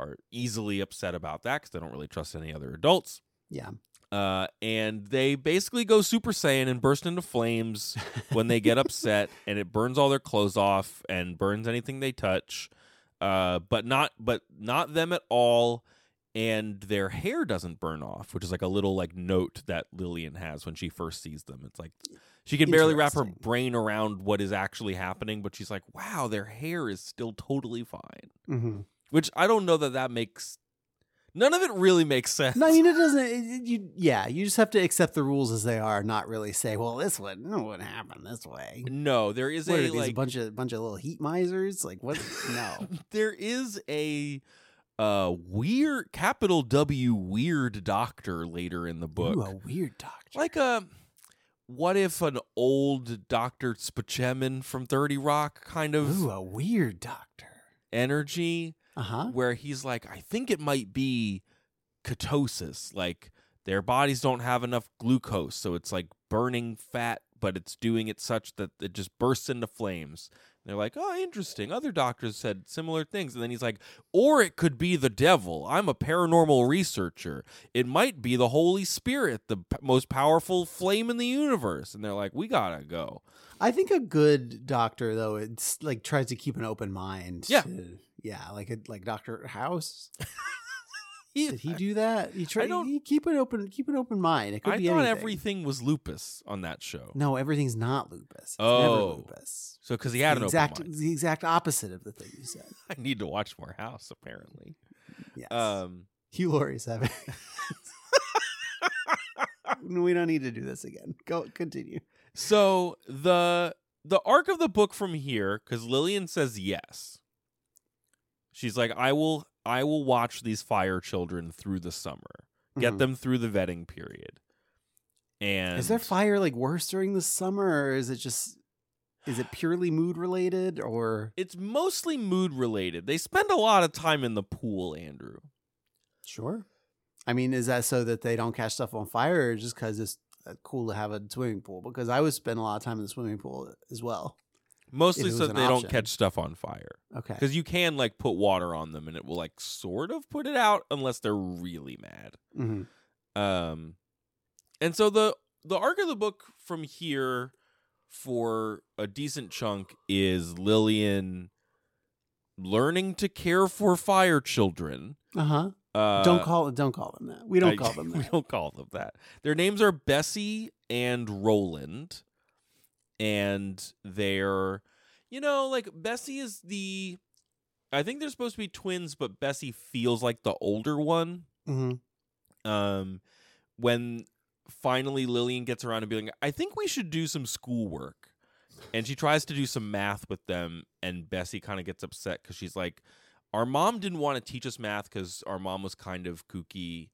are easily upset about that cuz they don't really trust any other adults. Yeah. Uh, and they basically go Super Saiyan and burst into flames when they get upset, *laughs* and it burns all their clothes off and burns anything they touch. Uh, but not but not them at all. And their hair doesn't burn off, which is like a little like note that Lillian has when she first sees them. It's like she can barely wrap her brain around what is actually happening, but she's like, "Wow, their hair is still totally fine." hmm Which I don't know that that makes none of it really makes sense. No, I mean it doesn't. It, you yeah, you just have to accept the rules as they are, not really say, well, this would no wouldn't happen this way. no, there is What are a these, a bunch of bunch of little heat misers? Like what? No. *laughs* there is a uh weird capital W weird doctor later in the book. Ooh, a weird doctor. like a what if an old Dr. Spaceman from 30 Rock kind of Ooh, a weird doctor. energy Uh huh. where he's like I think it might be ketosis like their bodies don't have enough glucose so it's like burning fat but it's doing it such that it just bursts into flames they're like oh interesting other doctors said similar things and then he's like or it could be the devil i'm a paranormal researcher it might be the holy spirit the p- most powerful flame in the universe and they're like we gotta go I think a good doctor though, it's like tries to keep an open mind. Yeah. to- yeah, like a like Doctor House. *laughs* He- Did he do that? He tried. don't- He keep an open keep an open mind. It could i be thought anything. everything was lupus on that show No, everything's not lupus. It's never Oh. lupus. so because he had the an exact open mind the exact opposite of the thing you said. *laughs* i need to watch more house apparently Yes. um Hugh Laurie's having. *laughs* we don't need to do this again. Go continue. So the the arc of the book from here, because Lillian says yes. She's like, I will I will watch these fire children through the summer. Get Mhm. them through the vetting period. And Is there fire like worse during the summer, or is it just is it purely mood related, or It's mostly mood related. They spend a lot of time in the pool, Andrew. sure? I mean, is that so that they don't catch stuff on fire, or just because it's uh, cool to have a swimming pool? Because I would spend a lot of time in the swimming pool as well. Mostly so that they don't catch stuff on fire. Okay. Because you can like put water on them and it will like sort of put it out unless they're really mad. hmm Um, and so the the arc of the book from here for a decent chunk is Lillian learning to care for fire children. Uh huh. Uh, don't call don't call them that. We don't I- call them *laughs* we don't call them that. Their names are Bessie and Roland, and they're, you know, like Bessie is the. I think they're supposed to be twins, but Bessie feels like the older one hmm um when finally Lillian gets around to being like, I think we should do some schoolwork. And she tries to do some math with them and Bessie kind of gets upset cuz she's like our mom didn't want to teach us math cuz our mom was kind of kooky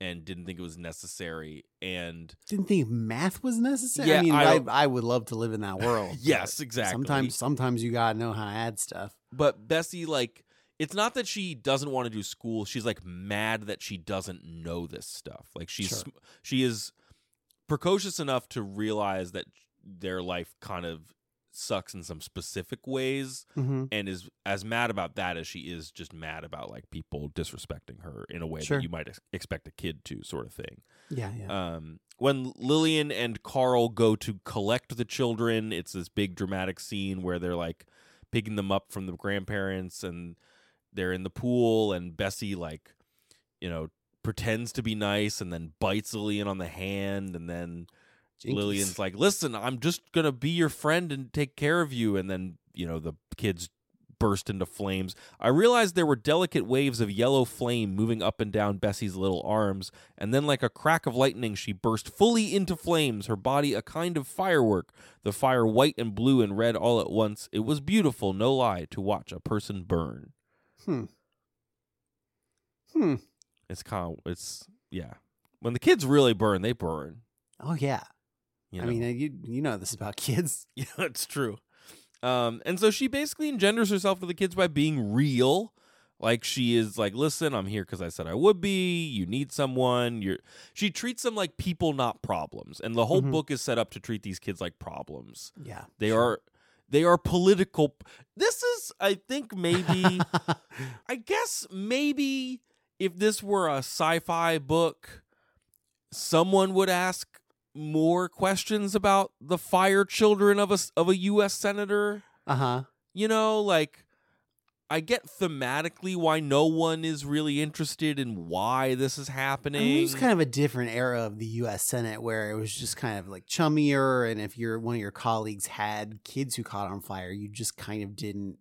and didn't think it was necessary. And Didn't think math was necessary. Yeah, I mean, I I, I, would love to live in that world. *laughs* yes, exactly. Sometimes, sometimes you gotta know how to add stuff. but Bessie, like, it's not that she doesn't want to do school. She's like mad that she doesn't know this stuff. Like she's Sure. she is precocious enough to realize that their life kind of sucks in some specific ways Mm-hmm. and is as mad about that as she is just mad about like people disrespecting her in a way Sure. that you might ex- expect a kid to sort of thing. Yeah, yeah. Um, when Lillian and Carl go to collect the children, it's this big dramatic scene where they're like picking them up from the grandparents and they're in the pool and Bessie like, you know, pretends to be nice and then bites Lillian on the hand and then Jinkies. Lillian's like, "Listen, I'm just going to be your friend and take care of you." And then, you know, the kids burst into flames. I realized there were delicate waves of yellow flame moving up and down Bessie's little arms, and then like a crack of lightning, she burst fully into flames, her body a kind of firework, the fire white and blue and red all at once. It was beautiful, no lie, to watch a person burn. Hmm. Hmm. It's kind of it's yeah. When the kids really burn, they burn. Oh yeah. You I mean, uh, you you know this about *laughs* kids. *laughs* Yeah, it's true. Um, and so she basically engenders herself to the kids by being real. Like she is like, listen, I'm here because I said I would be. You need someone. You're. She treats them like people, not problems. And the whole Mhm. book is set up to treat these kids like problems. Yeah. They sure. are, they are political. This is, I think, maybe. *laughs* I guess maybe if this were a sci-fi book, someone would ask more questions about the fire children of a of a U.S. senator. uh huh. You know, like I get thematically why no one is really interested in why this is I happening. mean, it was kind of a different era of the U.S. Senate where it was just kind of like chummier, and if your one of your colleagues had kids who caught on fire, you just kind of didn't,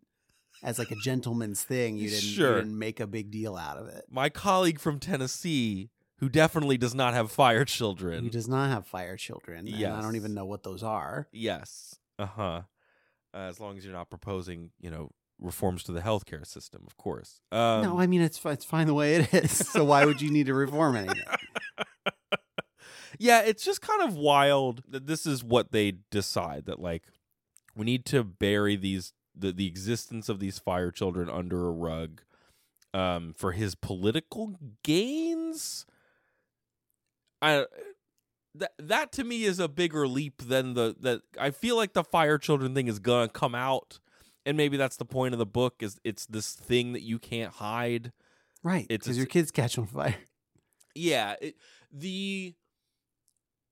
as like a gentleman's thing, you didn't, Sure. you didn't make a big deal out of it. My colleague from Tennessee, who definitely does not have fire children. He does not have fire children, and I don't even know what those are. Yes. Uh-huh. Uh, as long as you're not proposing, you know, reforms to the healthcare system, of course. Um, no, I mean it's it's fine the way it is. *laughs* so why would you need to reform anything? yeah, it's just kind of wild that this is what they decide that like we need to bury these the, the existence of these fire children under a rug um for his political gains. I that that to me is a bigger leap than the that I feel like the fire children thing is gonna come out and maybe that's the point of the book is it's this thing that you can't hide Right, It's- because your kids catch on fire. yeah it, the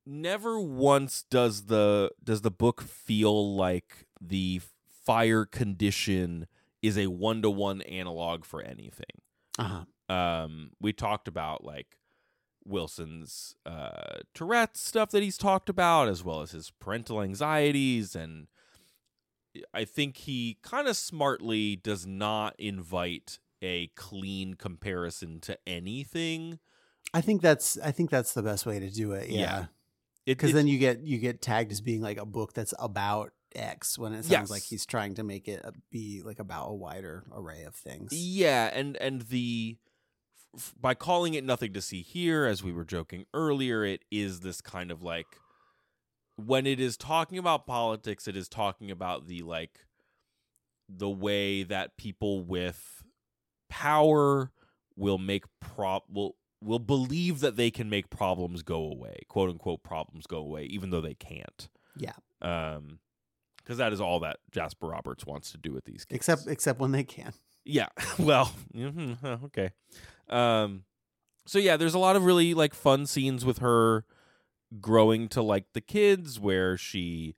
never once does the does the book feel like the fire condition is a one-to-one analog for anything Uh huh. um we talked about like wilson's uh tourette's stuff that he's talked about as well as his parental anxieties and i think he kind of smartly does not invite a clean comparison to anything I think that's I think that's the best way to do it. Yeah. Yeah, because it- then you get you get tagged as being like a book that's about X when it sounds like he's trying to make it be like about a wider array of things. Yeah, and and the by calling it nothing to see here, as we were joking earlier, it is this kind of like when it is talking about politics, it is talking about the like the way that people with power will make prop will will believe that they can make problems go away, quote unquote problems go away, even though they can't. Yeah. Um, because that is all that Jasper Roberts wants to do with these kids. Except except when they can. Yeah. *laughs* Well, mhm, okay. Um so yeah, there's a lot of really like fun scenes with her growing to like the kids where she,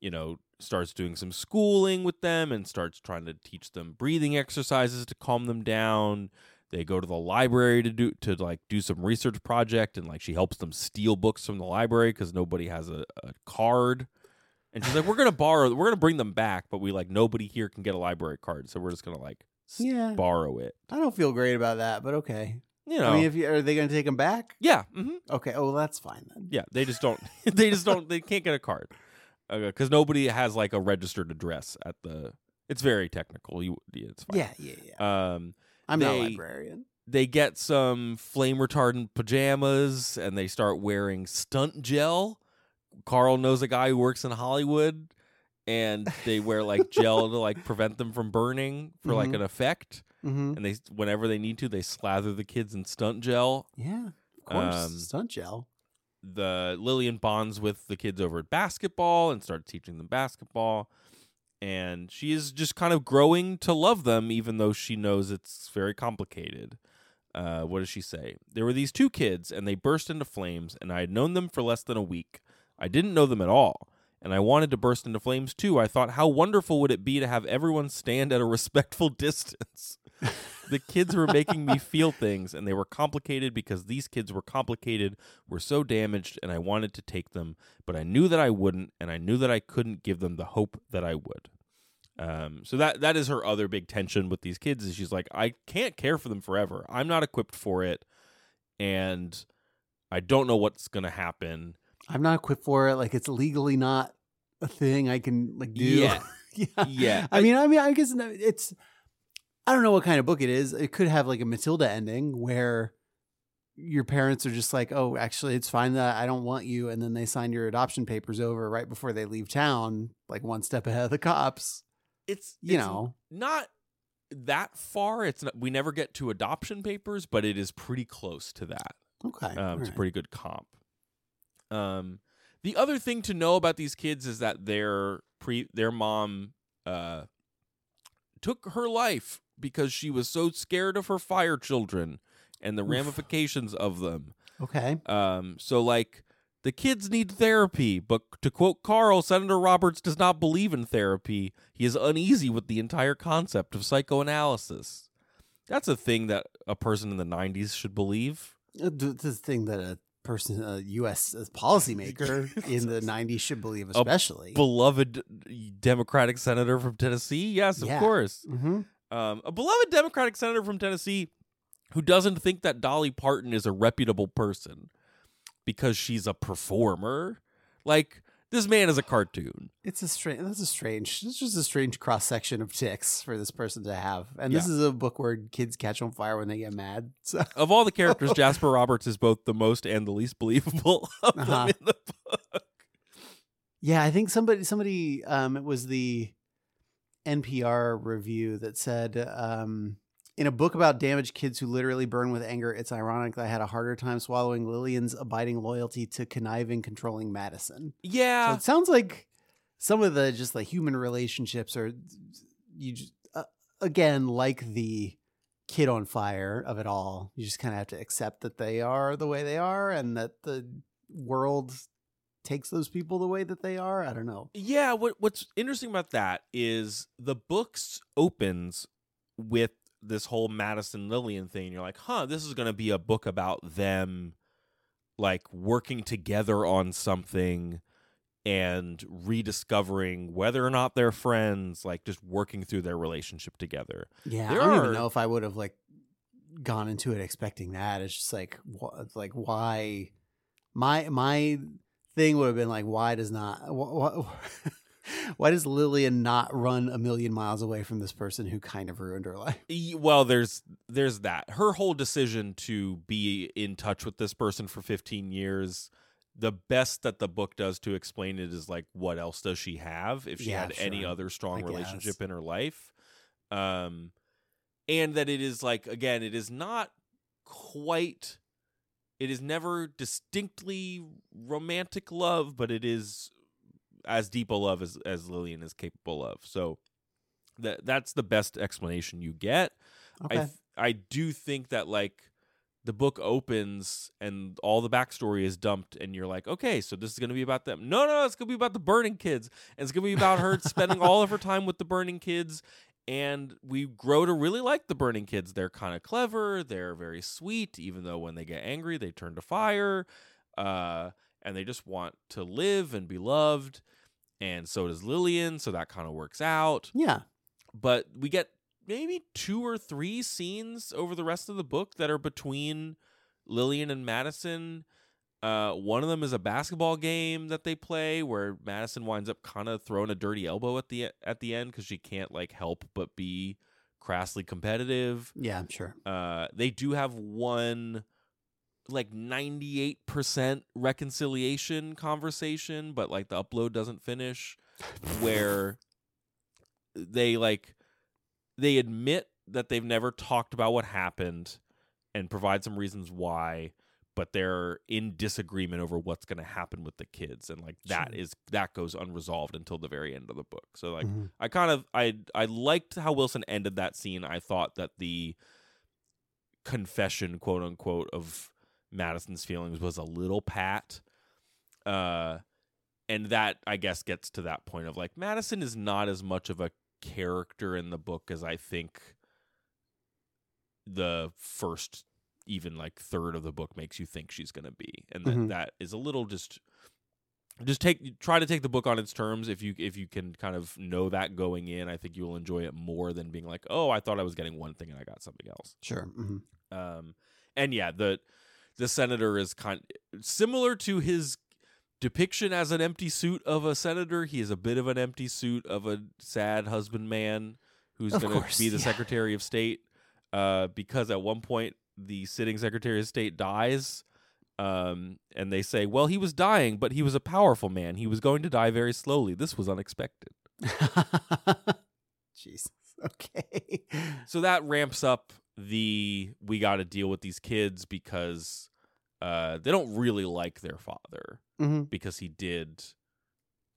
you know, starts doing some schooling with them and starts trying to teach them breathing exercises to calm them down. They go to the library to do to like do some research project and like she helps them steal books from the library cuz nobody has a, a card. And she's like, "We're gonna borrow. We're gonna bring them back, but we like nobody here can get a library card, so we're just gonna like Yeah. borrow it. I don't feel great about that, but okay. You know, I mean, if you, are they going to take them back? yeah, hmm Okay. Oh, well, that's fine then. yeah. They just don't. *laughs* they just don't. They can't get a card because nobody has like a registered address at the. It's very technical. You, yeah, it's fine. Yeah, yeah, yeah. Um, I'm not a librarian. they get some flame retardant pajamas and they start wearing stunt gel. Carl knows a guy who works in Hollywood and *laughs* they wear like gel to like prevent them from burning for like Mhm. an effect. Mm-hmm. And they whenever they need to, they slather the kids in stunt gel. Yeah, of course. Um, Stunt gel. the Lillian bonds with the kids over at basketball and started teaching them basketball. And she is just kind of growing to love them, even though she knows it's very complicated. Uh, what does she say? There were these two kids, and they burst into flames, and I had known them for less than a week. I didn't know them at all, and I wanted to burst into flames too. I thought, how wonderful would it be to have everyone stand at a respectful *laughs* distance? the kids were making me feel things, and they were complicated because these kids were complicated, were so damaged, and I wanted to take them, but I knew that I wouldn't, and I knew that I couldn't give them the hope that I would. Um, so that that is her other big tension with these kids is she's like, I can't care for them forever. I'm not equipped for it, and I don't know what's gonna happen. I'm not equipped for it. Like it's legally not a thing I can like do. Yeah. *laughs* yeah. Yeah, I mean, I mean, I guess it's. I don't know what kind of book it is. It could have like a Matilda ending where your parents are just like, "Oh, actually, it's fine that I don't want you," and then they sign your adoption papers over right before they leave town, like one step ahead of the cops. it's You it's know, not that far. It's not, we never get to adoption papers, but it is pretty close to that. okay, Um, it's a pretty good comp. Um, the other thing to know about these kids is that their pre their mom uh took her life because she was so scared of her fire children and the Oof. ramifications of them. okay. Um, so like the kids need therapy, but to quote Carl, Senator Roberts does not believe in therapy. He is uneasy with the entire concept of psychoanalysis. That's a thing that a person in the 90s should believe. Uh, th- This thing that a person, a U.S. policymaker in the *laughs* '90s should believe, especially. Beloved Democratic senator from Tennessee? Yes, of Yeah. course. hmm Um, a beloved Democratic senator from Tennessee who doesn't think that Dolly Parton is a reputable person because she's a performer. Like, this man is a cartoon. It's a strange. That's a strange. It's just a strange cross section of tics for this person to have. And this Yeah. is a book where kids catch on fire when they get mad. *laughs* So Of all the characters, Jasper Roberts is both the most and the least believable of Uh-huh. them in the book. yeah, I think somebody somebody um it was the NPR review that said um in a book about damaged kids who literally burn with anger, it's ironic that I had a harder time swallowing Lillian's abiding loyalty to conniving, controlling Madison. So Yeah. it sounds like some of the just the human relationships are you just, uh, again like the kid on fire of it all. You just kind of have to accept that they are the way they are and that the world takes those people the way that they are. I don't know. Yeah, what what's interesting about that is the books opens with this whole Madison Lillian thing. You're like, huh, this is gonna be a book about them like working together on something and rediscovering whether or not they're friends, like just working through their relationship together. Yeah, There I don't are- even know if I would have like gone into it expecting that. It's just like wh- like why my my thing would have been like why does not wh- wh- *laughs* *laughs* why does Lillian not run a million miles away from this person who kind of ruined her life? Well, there's there's that. Her whole decision to be in touch with this person for 15 years, the best that the book does to explain it is like what else does she have if she Yeah, had any other strong I relationship guess. in her life. Um and that it is like again, it is not quite it is never distinctly romantic love, but it is as deep a love as as Lillian is capable of. So that that's the best explanation you get. I th- I do think that like the book opens and all the backstory is dumped and you're like, okay, so this is gonna be about them. No, no, it's gonna be about the burning kids. And it's gonna be about her spending all of her time with the burning kids. And we grow to really like the burning kids. They're kind of clever. They're very sweet, even though when they get angry, they turn to fire. Uh, and they just want to live and be loved. And so does Lillian. So that kind of works out yeah. but we get maybe two or three scenes over the rest of the book that are between Lillian and Madison. Uh, one of them is a basketball game that they play where Madison winds up kind of throwing a dirty elbow at the at the end because she can't like help but be crassly competitive. Yeah, I'm sure. Uh, they do have one like 98% reconciliation conversation, but like the upload doesn't finish *laughs* where they like they admit that they've never talked about what happened and provide some reasons why but they're in disagreement over what's going to happen with the kids and like that Sure. is that goes unresolved until the very end of the book so like Mhm. I kind of I I liked how Wilson ended that scene. I thought that the confession, quote unquote, of Madison's feelings was a little pat. Uh and that I guess gets to that point of like Madison is not as much of a character in the book as I think the first even like third of the book makes you think she's going to be. And that Mhm. that is a little just just take try to take the book on its terms if you if you can kind of know that going in i think you will enjoy it more than being like oh i thought i was getting one thing and i got something else Sure. hmm um and yeah the the senator is kind similar to his depiction as an empty suit of a senator he is a bit of an empty suit of a sad husband man who's going to be the yeah. secretary of state uh because at one point the sitting secretary of state dies um, and they say, well, he was dying, but he was a powerful man. He was going to die very slowly. This was unexpected. *laughs* Jesus. Okay. So that ramps up the we got to deal with these kids because uh, they don't really like their father hmm because he did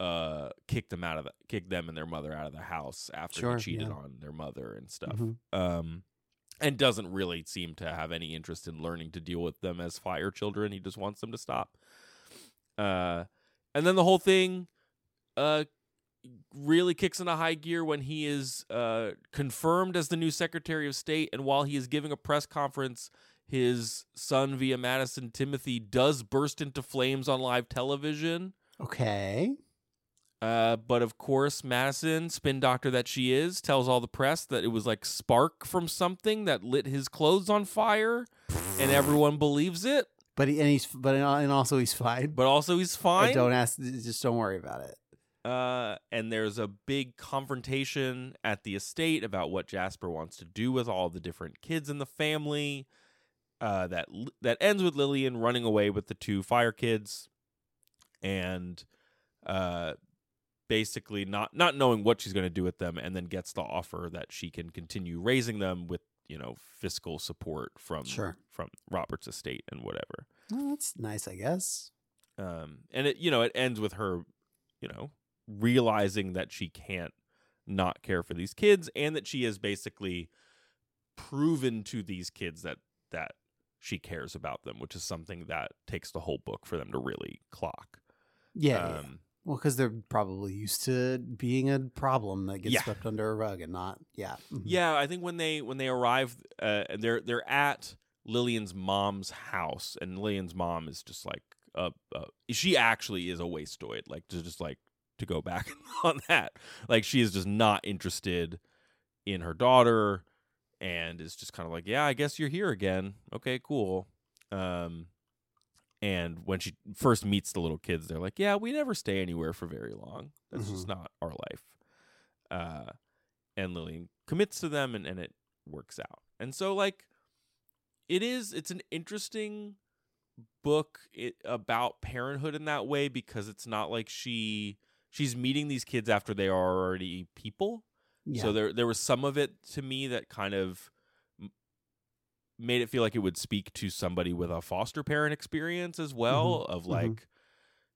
uh, kick them out of the kick them and their mother out of the house after Sure, he cheated yeah. on their mother and stuff. Mhm. Um, and doesn't really seem to have any interest in learning to deal with them as fire children. He just wants them to stop. Uh, and then the whole thing uh, really kicks into high gear when he is uh, confirmed as the new Secretary of State. And while he is giving a press conference, his son, via Madison Timothy, does burst into flames on live television. Okay. Uh, but of course, Madison, spin doctor that she is, tells all the press that it was like spark from something that lit his clothes on fire, and everyone believes it. But he, and he's but and also he's fine. But also, he's I fine. don't ask. Just don't worry about it. Uh, and there's a big confrontation at the estate about what Jasper wants to do with all the different kids in the family. Uh, that that ends with Lillian running away with the two fire kids, and uh, basically not not knowing what she's going to do with them, and then gets the offer that she can continue raising them with you know fiscal support from Sure. from Robert's estate and whatever. Well, that's nice, I guess. um, and it you know it ends with her you know realizing that she can't not care for these kids and that she has basically proven to these kids that that she cares about them which is something that takes the whole book for them to really clock Yeah. yeah. um, Well, because they're probably used to being a problem that gets Yeah. swept under a rug and not. Yeah. Mhm. yeah i think when they when they arrive uh, they're they're at lillian's mom's house and lillian's mom is just like uh, uh she actually is a wastoid like to just like to go back *laughs* on that. Like she is just not interested in her daughter and is just kind of like yeah i guess you're here again. Okay cool. Um and when she first meets the little kids they're like yeah we never stay anywhere for very long. That's just not our life. Uh and lillian commits to them and, and it works out. And so like it is it's an interesting book it, about parenthood in that way because it's not like she she's meeting these kids after they are already people. Yeah. so there there was some of it to me that kind of made it feel like it would speak to somebody with a foster parent experience as well of like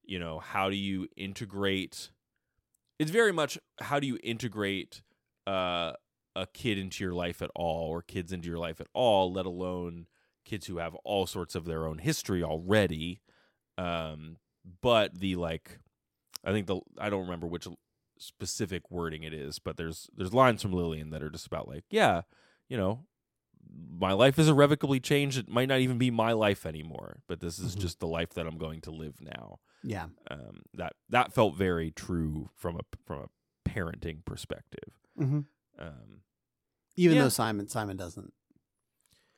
you know how do you integrate it's very much how do you integrate uh a kid into your life at all or kids into your life at all let alone kids who have all sorts of their own history already um but the like i think the i don't remember which specific wording it is but there's there's lines from lillian that are just about like yeah you know my life is irrevocably changed it might not even be my life anymore but this is Mhm. just the life that i'm going to live now yeah. um that that felt very true from a from a parenting perspective hmm um Even Yeah. though Simon Simon doesn't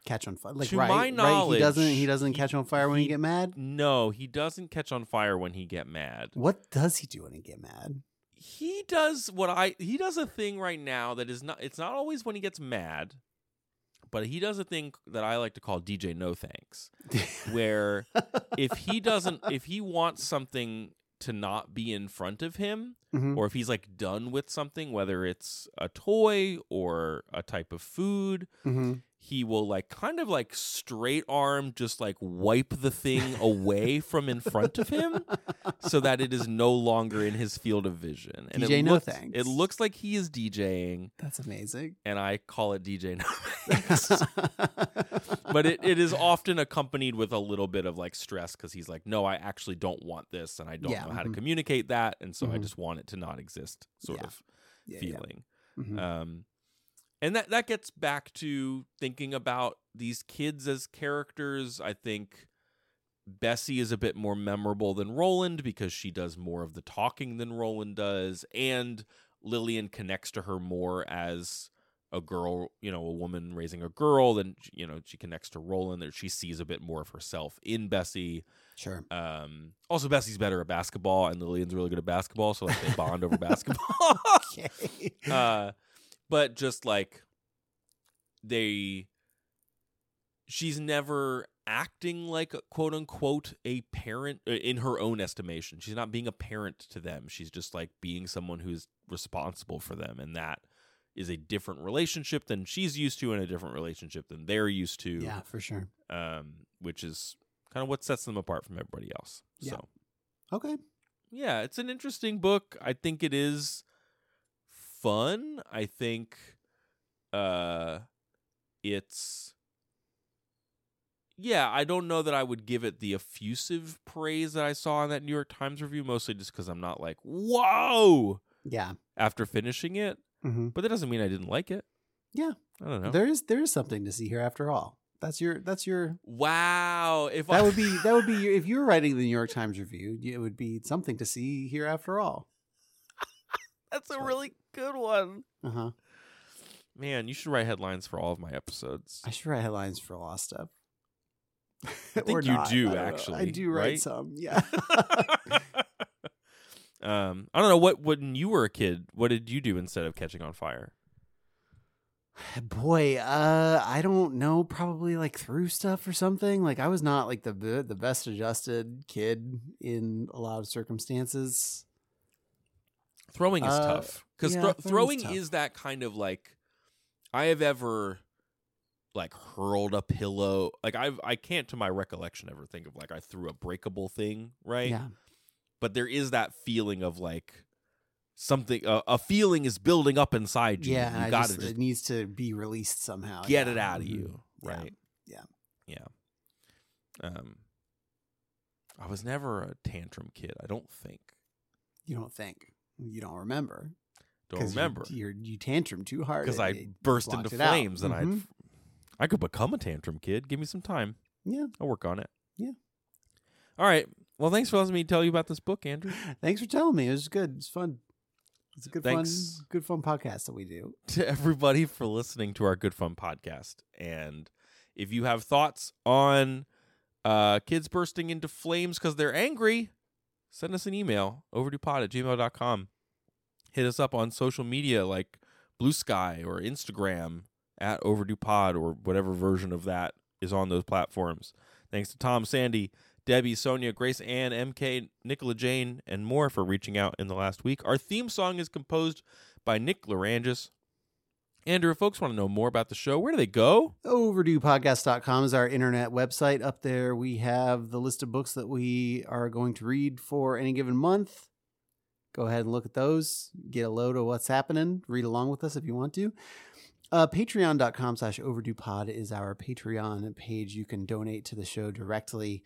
catch on fire, like To right, my right, he doesn't he doesn't catch on fire when he- you get mad. no he doesn't catch on fire when he get mad What does he do when he get mad? he does what I he does a thing right now that is not it's not always when he gets mad, but he does a thing that I like to call DJ no thanks, *laughs* where if he doesn't if he wants something to not be in front of him Mhm. or if he's like done with something whether it's a toy or a type of food Mhm. He will like kind of like straight arm just like wipe the thing away from in front of him so that it is no longer in his field of vision and DJ it no looks, thanks. it looks like he is DJing That's amazing. and I call it DJ no thanks *laughs* but it, it is often accompanied with a little bit of like stress because he's like, no, I actually don't want this, and I don't Yeah, know how to mhm. communicate that, and so I Mhm. just want it to not exist, sort Yeah. of Yeah, feeling. Mhm. Um, and that that gets back to thinking about these kids as characters. I think Bessie is a bit more memorable than Roland because she does more of the talking than Roland does, and Lillian connects to her more as a girl, you know, a woman raising a girl. Than you know, she connects to Roland. That she sees a bit more of herself in Bessie. Sure. Um, also, Bessie's better at basketball, and Lillian's really good at basketball, so like they bond over *laughs* basketball. Okay. *laughs* uh, but just like they, she's never acting like quote unquote a parent uh, in her own estimation. She's not being a parent to them. She's just like being someone who's responsible for them, and that is a different relationship than she's used to, and a different relationship than they're used to. yeah, for sure. Um, which is kind of what sets them apart from everybody else. Yeah. So Okay. yeah, it's an interesting book. I think it is fun. I think uh it's yeah, I don't know that I would give it the effusive praise that I saw in that New York Times review, mostly just because I'm not like, whoa, Yeah. after finishing it. hmm But that doesn't mean I didn't like it. Yeah. I don't know. There is there is something to see here after all. That's your that's your wow. If I that would be that would be your, if you were writing the New York Times review, it would be something to see here after all. *laughs* that's a really good one. Uh huh. Man, you should write headlines for all of my episodes. I should write headlines for Lost lot of stuff. I think Or you not. do, I don't know. I do write right? some. *laughs* Yeah. um, I don't know what when you were a kid, what did you do instead of catching on fire? *sighs* Boy, uh, I don't know. Probably like threw stuff or something. Like I was not like the the the best adjusted kid in a lot of circumstances. Throwing is Uh, tough because yeah, throwing tough. is that kind of like I have ever like hurled a pillow. Like I've I can't to my recollection ever think of like I threw a breakable thing, right? Yeah. But there is that feeling of like something a, a feeling is building up inside you. Yeah. you got just it needs to be released somehow. get yeah. it out of you, Yeah. right? Yeah. Yeah. Um I was never a tantrum kid, I don't think. You don't think. You don't remember. Don't 'Cause you- remember You're, you tantrum too hard. because I it burst into it out. flames and Mhm. I I could become a tantrum kid. Give me some time. Yeah. I'll work on it. Yeah. All right. Well, thanks for letting me tell you about this book, Andrew. *laughs* Thanks for telling me. It was good. It's fun. It's a good Thanks. fun, good fun podcast that we do. *laughs* to everybody for listening to our Good Fun podcast. And if you have thoughts on uh, kids bursting into flames because they're angry, send us an email, overduepod at gmail.com. Hit us up on social media like Blue Sky or Instagram at overduepod or whatever version of that is on those platforms. Thanks to Tom, Sandy, Debbie, Sonia, Grace Ann, MK, Nicola Jane, and more for reaching out in the last week. Our theme song is composed by Nick Lerangis. Andrew, if folks want to know more about the show, where do they go? overduepodcast.com is our internet website. Up there, we have the list of books that we are going to read for any given month. Go ahead and look at those. Get a load of what's happening. Read along with us if you want to. Uh, Patreon.com slash overduepod is our Patreon page. You can donate to the show directly,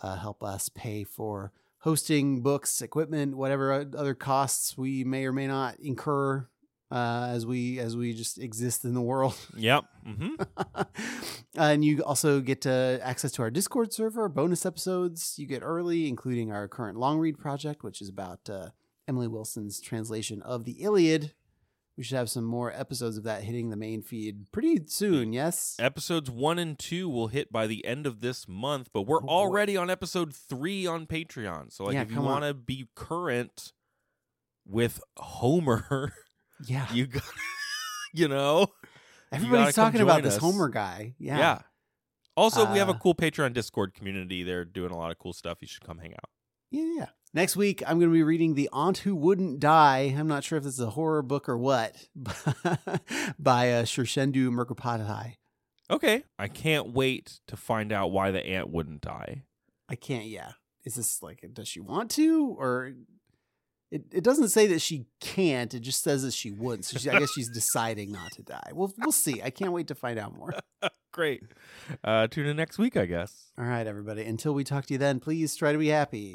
uh, help us pay for hosting, books, equipment, whatever other costs we may or may not incur uh, as we as we just exist in the world. *laughs* Yep. Mm-hmm. and you also get uh, access to our Discord server, bonus episodes you get early, including our current long read project, which is about uh, Emily Wilson's translation of the Iliad. We should have some more episodes of that hitting the main feed pretty soon. Yes. Episodes one and two will hit by the end of this month, but we're Oh, already on episode three on Patreon. So, like, Yeah, if you want to be current, with Homer, *laughs* Yeah. you got, *laughs* you know, Everybody's talking about this us. Homer guy. Yeah. yeah. Also, we have a Uh, cool Patreon Discord community. They're doing a lot of cool stuff. You should come hang out. Yeah, yeah. Next week, I'm going to be reading The Aunt Who Wouldn't Die. I'm not sure if this is a horror book or what, *laughs* by uh, Shirshendu Mukhopadhyay. Okay. I can't wait to find out why the aunt wouldn't die. I can't, yeah. Is this like, does she want to? Or it, it doesn't say that she can't. It just says that she wouldn't. So she, I guess she's deciding not to die. We'll, we'll see. I can't wait to find out more. *laughs* Great. Uh, tune in next week, I guess. All right, everybody. Until we talk to you then, please try to be happy.